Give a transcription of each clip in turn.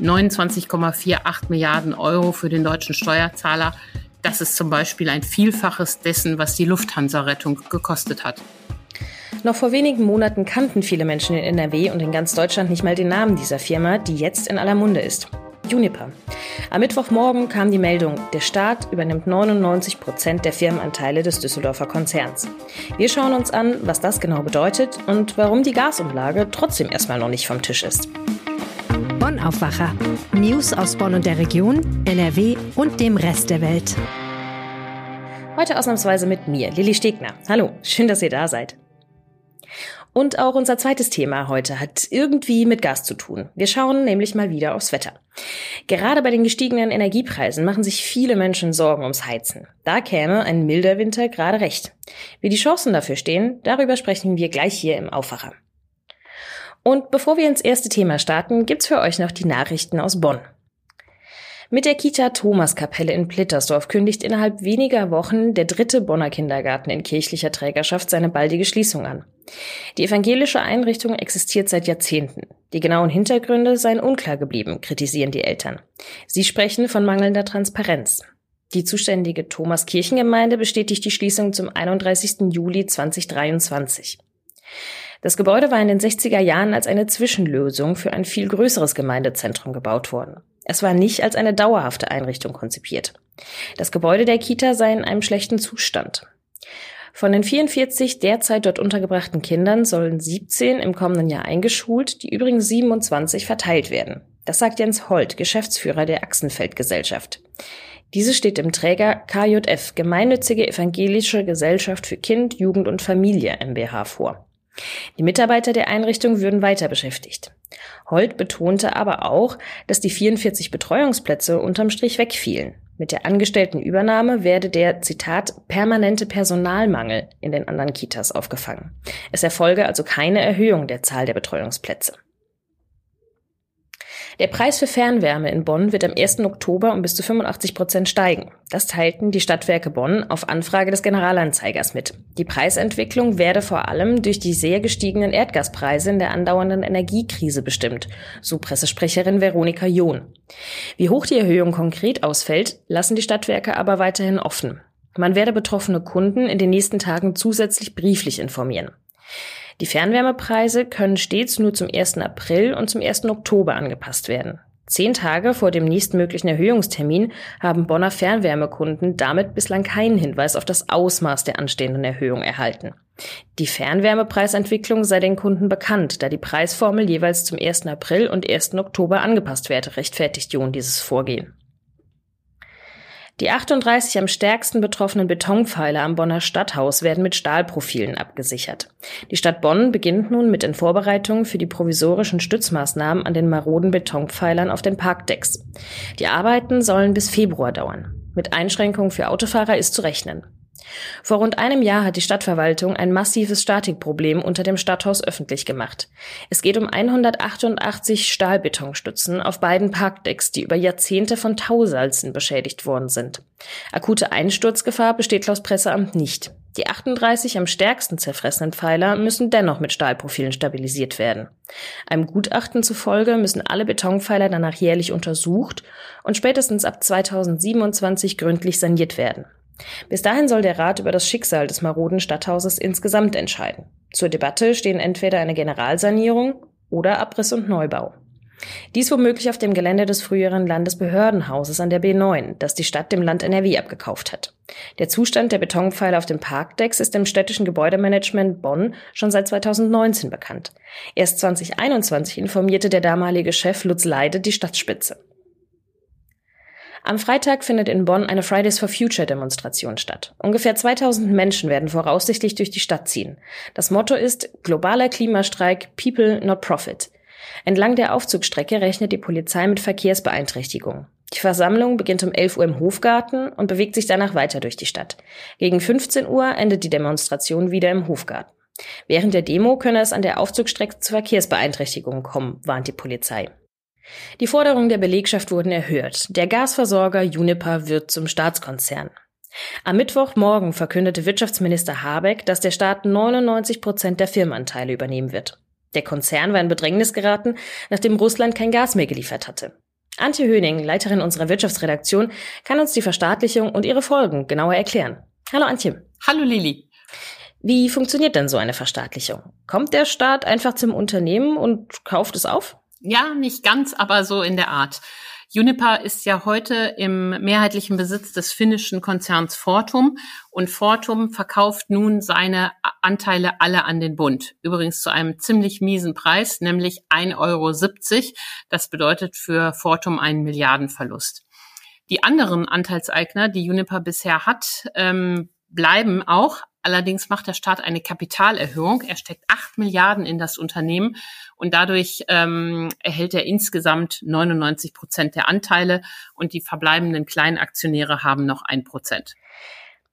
29,48 Milliarden Euro für den deutschen Steuerzahler. Das ist zum Beispiel ein Vielfaches dessen, was die Lufthansa-Rettung gekostet hat. Noch vor wenigen Monaten kannten viele Menschen in NRW und in ganz Deutschland nicht mal den Namen dieser Firma, die jetzt in aller Munde ist. Juniper. Am Mittwochmorgen kam die Meldung, der Staat übernimmt 99 Prozent der Firmenanteile des Düsseldorfer Konzerns. Wir schauen uns an, was das genau bedeutet und warum die Gasumlage trotzdem erstmal noch nicht vom Tisch ist. Bonn Aufwacher. News aus Bonn und der Region, NRW und dem Rest der Welt. Heute ausnahmsweise mit mir, Lilly Stegner. Hallo, schön, dass ihr da seid. Und auch unser zweites Thema heute hat irgendwie mit Gas zu tun. Wir schauen nämlich mal wieder aufs Wetter. Gerade bei den gestiegenen Energiepreisen machen sich viele Menschen Sorgen ums Heizen. Da käme ein milder Winter gerade recht. Wie die Chancen dafür stehen, darüber sprechen wir gleich hier im Aufwacher. Und bevor wir ins erste Thema starten, gibt's für euch noch die Nachrichten aus Bonn. Mit der Kita Thomaskapelle in Plittersdorf kündigt innerhalb weniger Wochen der dritte Bonner Kindergarten in kirchlicher Trägerschaft seine baldige Schließung an. Die evangelische Einrichtung existiert seit Jahrzehnten. Die genauen Hintergründe seien unklar geblieben, kritisieren die Eltern. Sie sprechen von mangelnder Transparenz. Die zuständige Thomas Kirchengemeinde bestätigt die Schließung zum 31. Juli 2023. Das Gebäude war in den 60er Jahren als eine Zwischenlösung für ein viel größeres Gemeindezentrum gebaut worden. Es war nicht als eine dauerhafte Einrichtung konzipiert. Das Gebäude der Kita sei in einem schlechten Zustand. Von den 44 derzeit dort untergebrachten Kindern sollen 17 im kommenden Jahr eingeschult, die übrigens 27 verteilt werden. Das sagt Jens Holt, Geschäftsführer der Achsenfeld-Gesellschaft. Diese steht im Träger KJF, Gemeinnützige Evangelische Gesellschaft für Kind, Jugend und Familie MBH vor. Die Mitarbeiter der Einrichtung würden weiter beschäftigt. Holt betonte aber auch, dass die 44 Betreuungsplätze unterm Strich wegfielen. Mit der Angestelltenübernahme werde der, Zitat, permanente Personalmangel in den anderen Kitas aufgefangen. Es erfolge also keine Erhöhung der Zahl der Betreuungsplätze. Der Preis für Fernwärme in Bonn wird am 1. Oktober um bis zu 85 Prozent steigen. Das teilten die Stadtwerke Bonn auf Anfrage des Generalanzeigers mit. Die Preisentwicklung werde vor allem durch die sehr gestiegenen Erdgaspreise in der andauernden Energiekrise bestimmt, so Pressesprecherin Veronika John. Wie hoch die Erhöhung konkret ausfällt, lassen die Stadtwerke aber weiterhin offen. Man werde betroffene Kunden in den nächsten Tagen zusätzlich brieflich informieren. Die Fernwärmepreise können stets nur zum 1. April und zum 1. Oktober angepasst werden. Zehn Tage vor dem nächstmöglichen Erhöhungstermin haben Bonner Fernwärmekunden damit bislang keinen Hinweis auf das Ausmaß der anstehenden Erhöhung erhalten. Die Fernwärmepreisentwicklung sei den Kunden bekannt, da die Preisformel jeweils zum 1. April und 1. Oktober angepasst werde, rechtfertigt John dieses Vorgehen. Die 38 am stärksten betroffenen Betonpfeiler am Bonner Stadthaus werden mit Stahlprofilen abgesichert. Die Stadt Bonn beginnt nun mit den Vorbereitungen für die provisorischen Stützmaßnahmen an den maroden Betonpfeilern auf den Parkdecks. Die Arbeiten sollen bis Februar dauern. Mit Einschränkungen für Autofahrer ist zu rechnen. Vor rund einem Jahr hat die Stadtverwaltung ein massives Statikproblem unter dem Stadthaus öffentlich gemacht. Es geht um 188 Stahlbetonstützen auf beiden Parkdecks, die über Jahrzehnte von Tausalzen beschädigt worden sind. Akute Einsturzgefahr besteht laut Presseamt nicht. Die 38 am stärksten zerfressenen Pfeiler müssen dennoch mit Stahlprofilen stabilisiert werden. Einem Gutachten zufolge müssen alle Betonpfeiler danach jährlich untersucht und spätestens ab 2027 gründlich saniert werden. Bis dahin soll der Rat über das Schicksal des maroden Stadthauses insgesamt entscheiden. Zur Debatte stehen entweder eine Generalsanierung oder Abriss und Neubau. Dies womöglich auf dem Gelände des früheren Landesbehördenhauses an der B9, das die Stadt dem Land NRW abgekauft hat. Der Zustand der Betonpfeiler auf dem Parkdecks ist im städtischen Gebäudemanagement Bonn schon seit 2019 bekannt. Erst 2021 informierte der damalige Chef Lutz Leide die Stadtspitze. Am Freitag findet in Bonn eine Fridays for Future Demonstration statt. Ungefähr 2000 Menschen werden voraussichtlich durch die Stadt ziehen. Das Motto ist globaler Klimastreik People not Profit. Entlang der Aufzugstrecke rechnet die Polizei mit Verkehrsbeeinträchtigungen. Die Versammlung beginnt um 11 Uhr im Hofgarten und bewegt sich danach weiter durch die Stadt. Gegen 15 Uhr endet die Demonstration wieder im Hofgarten. Während der Demo könne es an der Aufzugstrecke zu Verkehrsbeeinträchtigungen kommen, warnt die Polizei. Die Forderungen der Belegschaft wurden erhöht. Der Gasversorger Juniper wird zum Staatskonzern. Am Mittwochmorgen verkündete Wirtschaftsminister Habeck, dass der Staat 99 Prozent der Firmenanteile übernehmen wird. Der Konzern war in Bedrängnis geraten, nachdem Russland kein Gas mehr geliefert hatte. Antje Höning, Leiterin unserer Wirtschaftsredaktion, kann uns die Verstaatlichung und ihre Folgen genauer erklären. Hallo Antje. Hallo Lili. Wie funktioniert denn so eine Verstaatlichung? Kommt der Staat einfach zum Unternehmen und kauft es auf? Ja, nicht ganz, aber so in der Art. Juniper ist ja heute im mehrheitlichen Besitz des finnischen Konzerns Fortum und Fortum verkauft nun seine Anteile alle an den Bund. Übrigens zu einem ziemlich miesen Preis, nämlich 1,70 Euro. Das bedeutet für Fortum einen Milliardenverlust. Die anderen Anteilseigner, die Juniper bisher hat, ähm, bleiben auch, Allerdings macht der Staat eine Kapitalerhöhung. Er steckt acht Milliarden in das Unternehmen und dadurch ähm, erhält er insgesamt 99 Prozent der Anteile und die verbleibenden kleinen Aktionäre haben noch ein Prozent.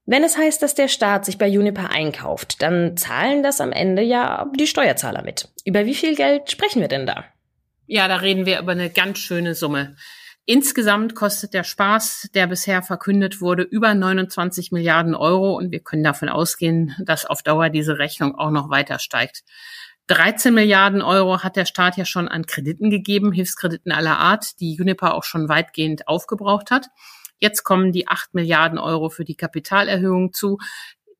Wenn es heißt, dass der Staat sich bei Juniper einkauft, dann zahlen das am Ende ja die Steuerzahler mit. Über wie viel Geld sprechen wir denn da? Ja, da reden wir über eine ganz schöne Summe. Insgesamt kostet der Spaß, der bisher verkündet wurde, über 29 Milliarden Euro und wir können davon ausgehen, dass auf Dauer diese Rechnung auch noch weiter steigt. 13 Milliarden Euro hat der Staat ja schon an Krediten gegeben, Hilfskrediten aller Art, die Juniper auch schon weitgehend aufgebraucht hat. Jetzt kommen die 8 Milliarden Euro für die Kapitalerhöhung zu,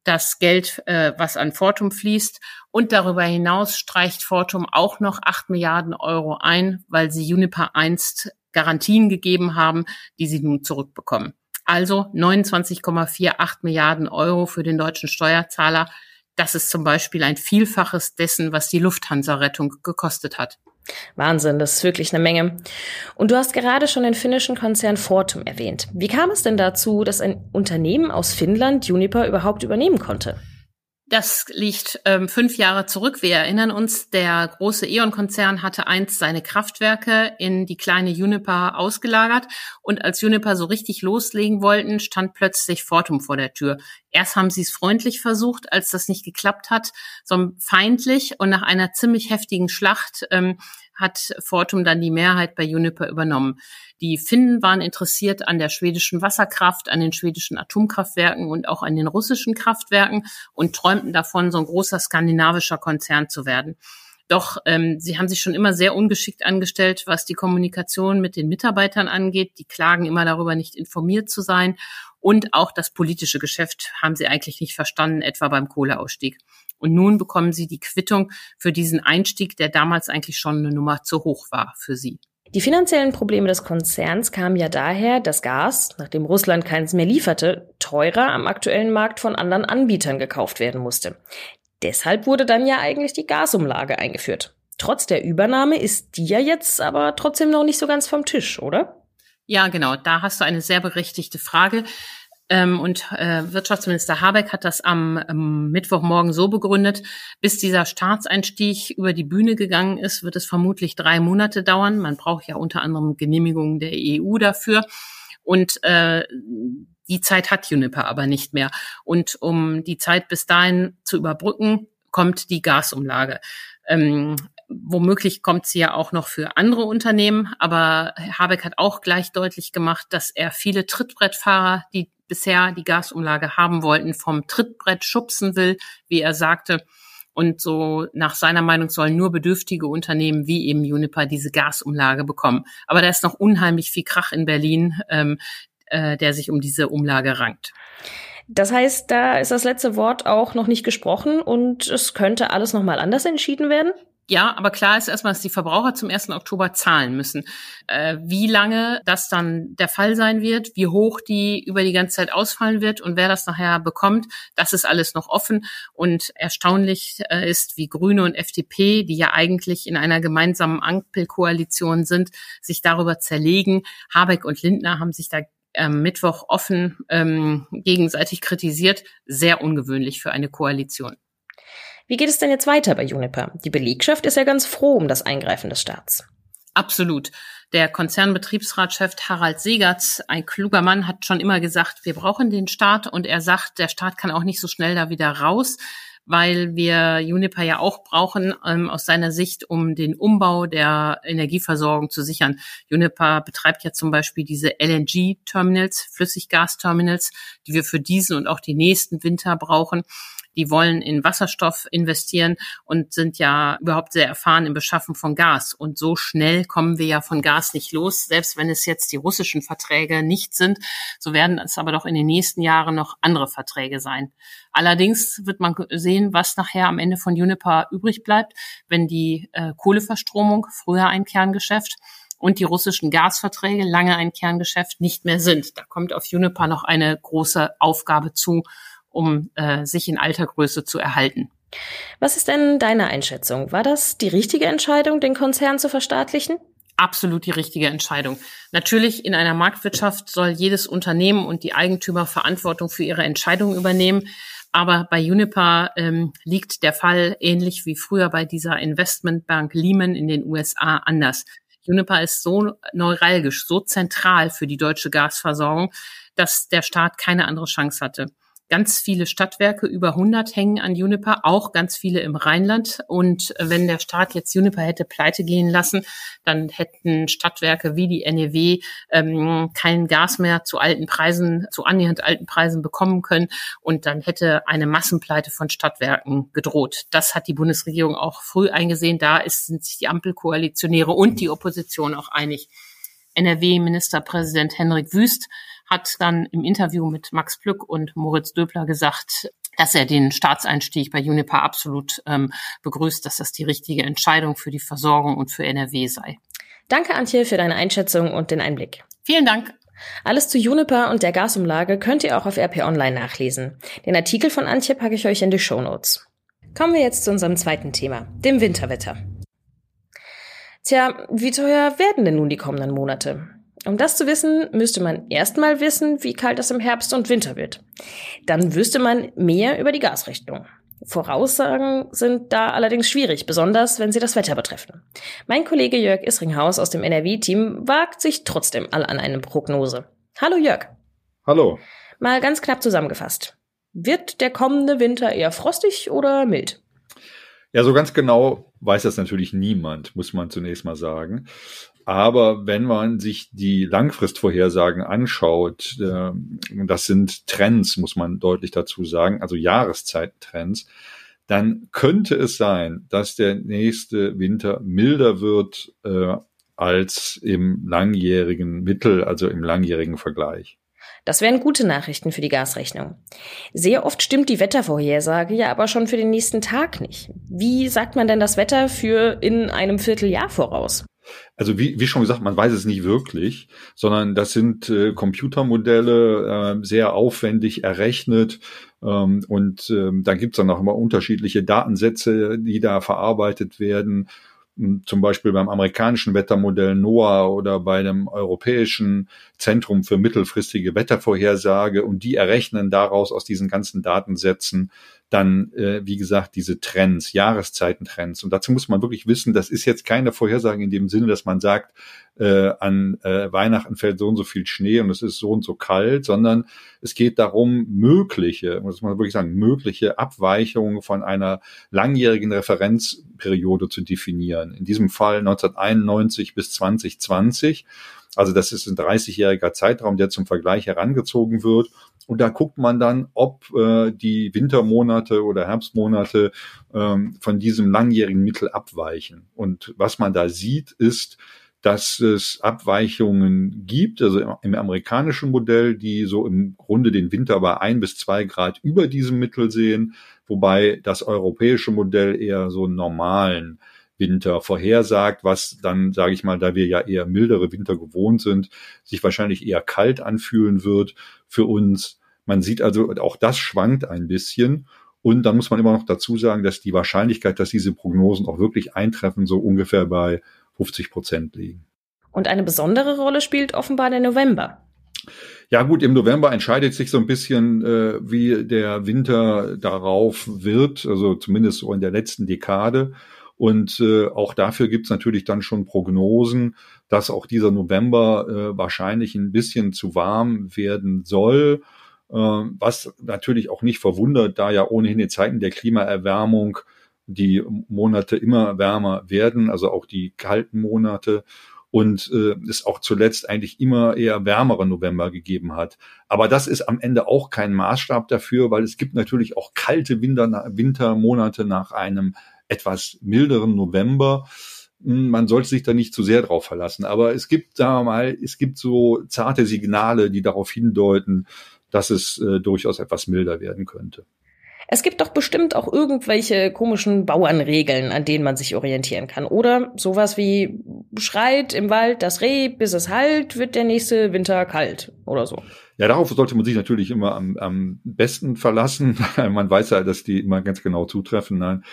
das Geld, äh, was an Fortum fließt. Und darüber hinaus streicht Fortum auch noch 8 Milliarden Euro ein, weil sie Juniper einst Garantien gegeben haben, die sie nun zurückbekommen. Also 29,48 Milliarden Euro für den deutschen Steuerzahler. Das ist zum Beispiel ein Vielfaches dessen, was die Lufthansa-Rettung gekostet hat. Wahnsinn, das ist wirklich eine Menge. Und du hast gerade schon den finnischen Konzern Fortum erwähnt. Wie kam es denn dazu, dass ein Unternehmen aus Finnland Juniper überhaupt übernehmen konnte? Das liegt ähm, fünf Jahre zurück. Wir erinnern uns, der große E.ON-Konzern hatte einst seine Kraftwerke in die kleine Juniper ausgelagert. Und als Juniper so richtig loslegen wollten, stand plötzlich Fortum vor der Tür. Erst haben sie es freundlich versucht, als das nicht geklappt hat, sondern feindlich. Und nach einer ziemlich heftigen Schlacht ähm, hat Fortum dann die Mehrheit bei Juniper übernommen. Die Finnen waren interessiert an der schwedischen Wasserkraft, an den schwedischen Atomkraftwerken und auch an den russischen Kraftwerken und träumten davon, so ein großer skandinavischer Konzern zu werden. Doch ähm, sie haben sich schon immer sehr ungeschickt angestellt, was die Kommunikation mit den Mitarbeitern angeht. Die klagen immer darüber, nicht informiert zu sein. Und auch das politische Geschäft haben sie eigentlich nicht verstanden, etwa beim Kohleausstieg. Und nun bekommen sie die Quittung für diesen Einstieg, der damals eigentlich schon eine Nummer zu hoch war für sie. Die finanziellen Probleme des Konzerns kamen ja daher, dass Gas, nachdem Russland keins mehr lieferte, teurer am aktuellen Markt von anderen Anbietern gekauft werden musste. Deshalb wurde dann ja eigentlich die Gasumlage eingeführt. Trotz der Übernahme ist die ja jetzt aber trotzdem noch nicht so ganz vom Tisch, oder? Ja, genau. Da hast du eine sehr berechtigte Frage. Ähm, und äh, Wirtschaftsminister Habeck hat das am, am Mittwochmorgen so begründet, bis dieser Staatseinstieg über die Bühne gegangen ist, wird es vermutlich drei Monate dauern. Man braucht ja unter anderem Genehmigungen der EU dafür. Und äh, die Zeit hat Juniper aber nicht mehr. Und um die Zeit bis dahin zu überbrücken, kommt die Gasumlage. Ähm, womöglich kommt sie ja auch noch für andere Unternehmen, aber Habeck hat auch gleich deutlich gemacht, dass er viele Trittbrettfahrer, die bisher die Gasumlage haben wollten, vom Trittbrett schubsen will, wie er sagte. Und so nach seiner Meinung sollen nur bedürftige Unternehmen wie eben Juniper diese Gasumlage bekommen. Aber da ist noch unheimlich viel Krach in Berlin, ähm, äh, der sich um diese Umlage rankt. Das heißt, da ist das letzte Wort auch noch nicht gesprochen und es könnte alles nochmal anders entschieden werden? Ja, aber klar ist erstmal, dass die Verbraucher zum 1. Oktober zahlen müssen. Äh, wie lange das dann der Fall sein wird, wie hoch die über die ganze Zeit ausfallen wird und wer das nachher bekommt, das ist alles noch offen. Und erstaunlich äh, ist, wie Grüne und FDP, die ja eigentlich in einer gemeinsamen Ampelkoalition sind, sich darüber zerlegen. Habeck und Lindner haben sich da am Mittwoch offen ähm, gegenseitig kritisiert. Sehr ungewöhnlich für eine Koalition. Wie geht es denn jetzt weiter bei Juniper? Die Belegschaft ist ja ganz froh um das Eingreifen des Staats. Absolut. Der Konzernbetriebsratschef Harald Segertz, ein kluger Mann, hat schon immer gesagt, wir brauchen den Staat und er sagt, der Staat kann auch nicht so schnell da wieder raus, weil wir Juniper ja auch brauchen ähm, aus seiner Sicht, um den Umbau der Energieversorgung zu sichern. Juniper betreibt ja zum Beispiel diese LNG-Terminals, Flüssiggasterminals, die wir für diesen und auch die nächsten Winter brauchen die wollen in Wasserstoff investieren und sind ja überhaupt sehr erfahren im Beschaffen von Gas. Und so schnell kommen wir ja von Gas nicht los. Selbst wenn es jetzt die russischen Verträge nicht sind, so werden es aber doch in den nächsten Jahren noch andere Verträge sein. Allerdings wird man sehen, was nachher am Ende von Juniper übrig bleibt, wenn die äh, Kohleverstromung, früher ein Kerngeschäft, und die russischen Gasverträge, lange ein Kerngeschäft, nicht mehr sind. Da kommt auf Juniper noch eine große Aufgabe zu, um äh, sich in alter Größe zu erhalten. Was ist denn deine Einschätzung? War das die richtige Entscheidung, den Konzern zu verstaatlichen? absolut die richtige Entscheidung. Natürlich in einer Marktwirtschaft soll jedes Unternehmen und die Eigentümer Verantwortung für ihre Entscheidungen übernehmen. Aber bei Uniper ähm, liegt der Fall ähnlich wie früher bei dieser Investmentbank Lehman in den USA anders. Uniper ist so neuralgisch, so zentral für die deutsche Gasversorgung, dass der Staat keine andere Chance hatte ganz viele Stadtwerke, über 100 hängen an Juniper, auch ganz viele im Rheinland. Und wenn der Staat jetzt Juniper hätte pleite gehen lassen, dann hätten Stadtwerke wie die NEW ähm, kein Gas mehr zu alten Preisen, zu annähernd alten Preisen bekommen können. Und dann hätte eine Massenpleite von Stadtwerken gedroht. Das hat die Bundesregierung auch früh eingesehen. Da ist, sind sich die Ampelkoalitionäre und die Opposition auch einig. NRW-Ministerpräsident Henrik Wüst hat dann im Interview mit Max Plück und Moritz Döbler gesagt, dass er den Staatseinstieg bei Juniper absolut ähm, begrüßt, dass das die richtige Entscheidung für die Versorgung und für NRW sei. Danke, Antje, für deine Einschätzung und den Einblick. Vielen Dank. Alles zu Juniper und der Gasumlage könnt ihr auch auf RP Online nachlesen. Den Artikel von Antje packe ich euch in die Show Notes. Kommen wir jetzt zu unserem zweiten Thema, dem Winterwetter. Tja, wie teuer werden denn nun die kommenden Monate? Um das zu wissen, müsste man erstmal wissen, wie kalt es im Herbst und Winter wird. Dann wüsste man mehr über die Gasrichtung. Voraussagen sind da allerdings schwierig, besonders wenn sie das Wetter betreffen. Mein Kollege Jörg Isringhaus aus dem NRW-Team wagt sich trotzdem all an eine Prognose. Hallo Jörg. Hallo. Mal ganz knapp zusammengefasst. Wird der kommende Winter eher frostig oder mild? Ja, so ganz genau weiß das natürlich niemand, muss man zunächst mal sagen. Aber wenn man sich die Langfristvorhersagen anschaut, äh, das sind Trends, muss man deutlich dazu sagen, also Jahreszeittrends, dann könnte es sein, dass der nächste Winter milder wird äh, als im langjährigen Mittel, also im langjährigen Vergleich. Das wären gute Nachrichten für die Gasrechnung. Sehr oft stimmt die Wettervorhersage ja aber schon für den nächsten Tag nicht. Wie sagt man denn das Wetter für in einem Vierteljahr voraus? Also wie, wie schon gesagt, man weiß es nicht wirklich, sondern das sind äh, Computermodelle, äh, sehr aufwendig errechnet. Ähm, und ähm, da gibt's dann auch immer unterschiedliche Datensätze, die da verarbeitet werden zum Beispiel beim amerikanischen Wettermodell NOAA oder bei dem europäischen Zentrum für mittelfristige Wettervorhersage und die errechnen daraus aus diesen ganzen Datensätzen dann, äh, wie gesagt, diese Trends, Jahreszeitentrends. Und dazu muss man wirklich wissen, das ist jetzt keine Vorhersage in dem Sinne, dass man sagt, äh, an äh, Weihnachten fällt so und so viel Schnee und es ist so und so kalt, sondern es geht darum, mögliche, muss man wirklich sagen, mögliche Abweichungen von einer langjährigen Referenzperiode zu definieren. In diesem Fall 1991 bis 2020. Also das ist ein 30-jähriger Zeitraum, der zum Vergleich herangezogen wird. Und da guckt man dann, ob äh, die Wintermonate oder Herbstmonate ähm, von diesem langjährigen Mittel abweichen. Und was man da sieht, ist, dass es Abweichungen gibt, also im, im, amerikanischen Modell, die so im Grunde den Winter bei ein bis zwei Grad über diesem Mittel sehen, wobei das europäische Modell eher so einen normalen Winter vorhersagt, was dann, sage ich mal, da wir ja eher mildere Winter gewohnt sind, sich wahrscheinlich eher kalt anfühlen wird für uns. Man sieht also, auch das schwankt ein bisschen. Und dann muss man immer noch dazu sagen, dass die Wahrscheinlichkeit, dass diese Prognosen auch wirklich eintreffen, so ungefähr bei 50 Prozent liegen. Und eine besondere Rolle spielt offenbar der November. Ja gut, im November entscheidet sich so ein bisschen, äh, wie der Winter darauf wird, also zumindest so in der letzten Dekade. Und äh, auch dafür gibt's natürlich dann schon Prognosen, dass auch dieser November äh, wahrscheinlich ein bisschen zu warm werden soll. Äh, was natürlich auch nicht verwundert, da ja ohnehin in Zeiten der Klimaerwärmung die Monate immer wärmer werden, also auch die kalten Monate. und äh, es auch zuletzt eigentlich immer eher wärmere November gegeben hat. Aber das ist am Ende auch kein Maßstab dafür, weil es gibt natürlich auch kalte Winter, Wintermonate nach einem etwas milderen November. Hm, man sollte sich da nicht zu sehr drauf verlassen. Aber es gibt, sagen wir mal, es gibt so zarte Signale, die darauf hindeuten, dass es äh, durchaus etwas milder werden könnte. Es gibt doch bestimmt auch irgendwelche komischen Bauernregeln, an denen man sich orientieren kann. Oder sowas wie schreit im Wald das Reh, bis es halt, wird der nächste Winter kalt oder so. Ja, darauf sollte man sich natürlich immer am, am besten verlassen. man weiß ja, dass die immer ganz genau zutreffen. Nein,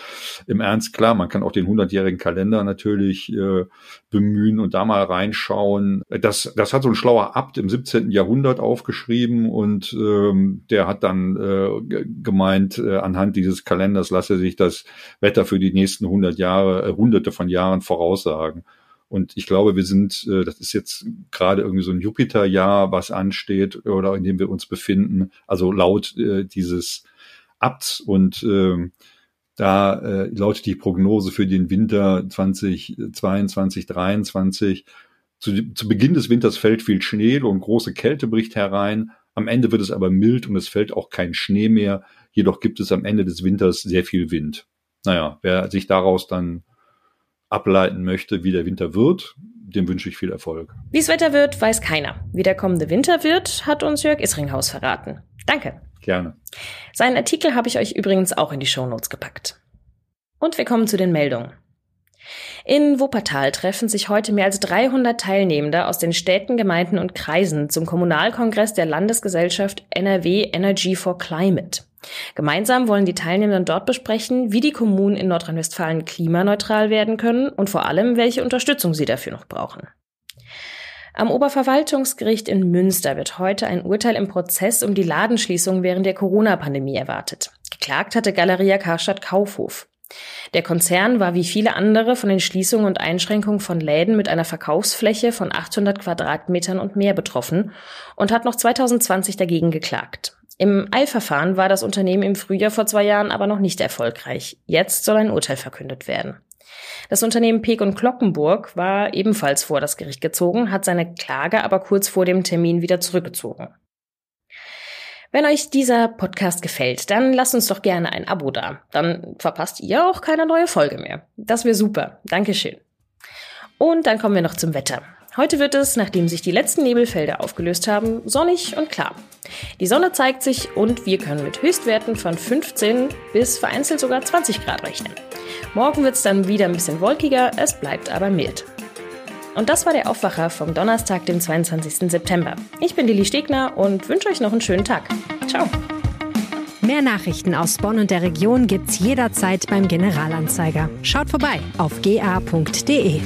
im Ernst, klar, man kann auch den 100-jährigen Kalender natürlich äh, bemühen und da mal reinschauen. Das, das hat so ein schlauer Abt im 17. Jahrhundert aufgeschrieben und ähm, der hat dann äh, gemeint, äh, anhand dieses Kalenders lasse sich das Wetter für die nächsten 100 Jahre, äh, hunderte von Jahren voraussagen. Und ich glaube, wir sind, äh, das ist jetzt gerade irgendwie so ein Jupiterjahr, was ansteht oder in dem wir uns befinden, also laut äh, dieses Abts und äh, da äh, lautet die Prognose für den Winter 2022, 2023. Zu, zu Beginn des Winters fällt viel Schnee und große Kälte bricht herein. Am Ende wird es aber mild und es fällt auch kein Schnee mehr. Jedoch gibt es am Ende des Winters sehr viel Wind. Naja, wer sich daraus dann ableiten möchte, wie der Winter wird, dem wünsche ich viel Erfolg. Wie es Wetter wird, weiß keiner. Wie der kommende Winter wird, hat uns Jörg Isringhaus verraten. Danke. Gerne. Seinen Artikel habe ich euch übrigens auch in die Shownotes gepackt. Und wir kommen zu den Meldungen. In Wuppertal treffen sich heute mehr als 300 Teilnehmende aus den Städten, Gemeinden und Kreisen zum Kommunalkongress der Landesgesellschaft NRW Energy for Climate. Gemeinsam wollen die Teilnehmenden dort besprechen, wie die Kommunen in Nordrhein-Westfalen klimaneutral werden können und vor allem, welche Unterstützung sie dafür noch brauchen. Am Oberverwaltungsgericht in Münster wird heute ein Urteil im Prozess um die Ladenschließung während der Corona-Pandemie erwartet. Geklagt hatte Galeria Karstadt Kaufhof. Der Konzern war wie viele andere von den Schließungen und Einschränkungen von Läden mit einer Verkaufsfläche von 800 Quadratmetern und mehr betroffen und hat noch 2020 dagegen geklagt. Im Eilverfahren war das Unternehmen im Frühjahr vor zwei Jahren aber noch nicht erfolgreich. Jetzt soll ein Urteil verkündet werden. Das Unternehmen Peek und Glockenburg war ebenfalls vor das Gericht gezogen, hat seine Klage aber kurz vor dem Termin wieder zurückgezogen. Wenn euch dieser Podcast gefällt, dann lasst uns doch gerne ein Abo da. Dann verpasst ihr auch keine neue Folge mehr. Das wäre super. Dankeschön. Und dann kommen wir noch zum Wetter. Heute wird es, nachdem sich die letzten Nebelfelder aufgelöst haben, sonnig und klar. Die Sonne zeigt sich und wir können mit Höchstwerten von 15 bis vereinzelt sogar 20 Grad rechnen. Morgen wird es dann wieder ein bisschen wolkiger, es bleibt aber mild. Und das war der Aufwacher vom Donnerstag, dem 22. September. Ich bin Lili Stegner und wünsche euch noch einen schönen Tag. Ciao. Mehr Nachrichten aus Bonn und der Region gibt's jederzeit beim Generalanzeiger. Schaut vorbei auf ga.de.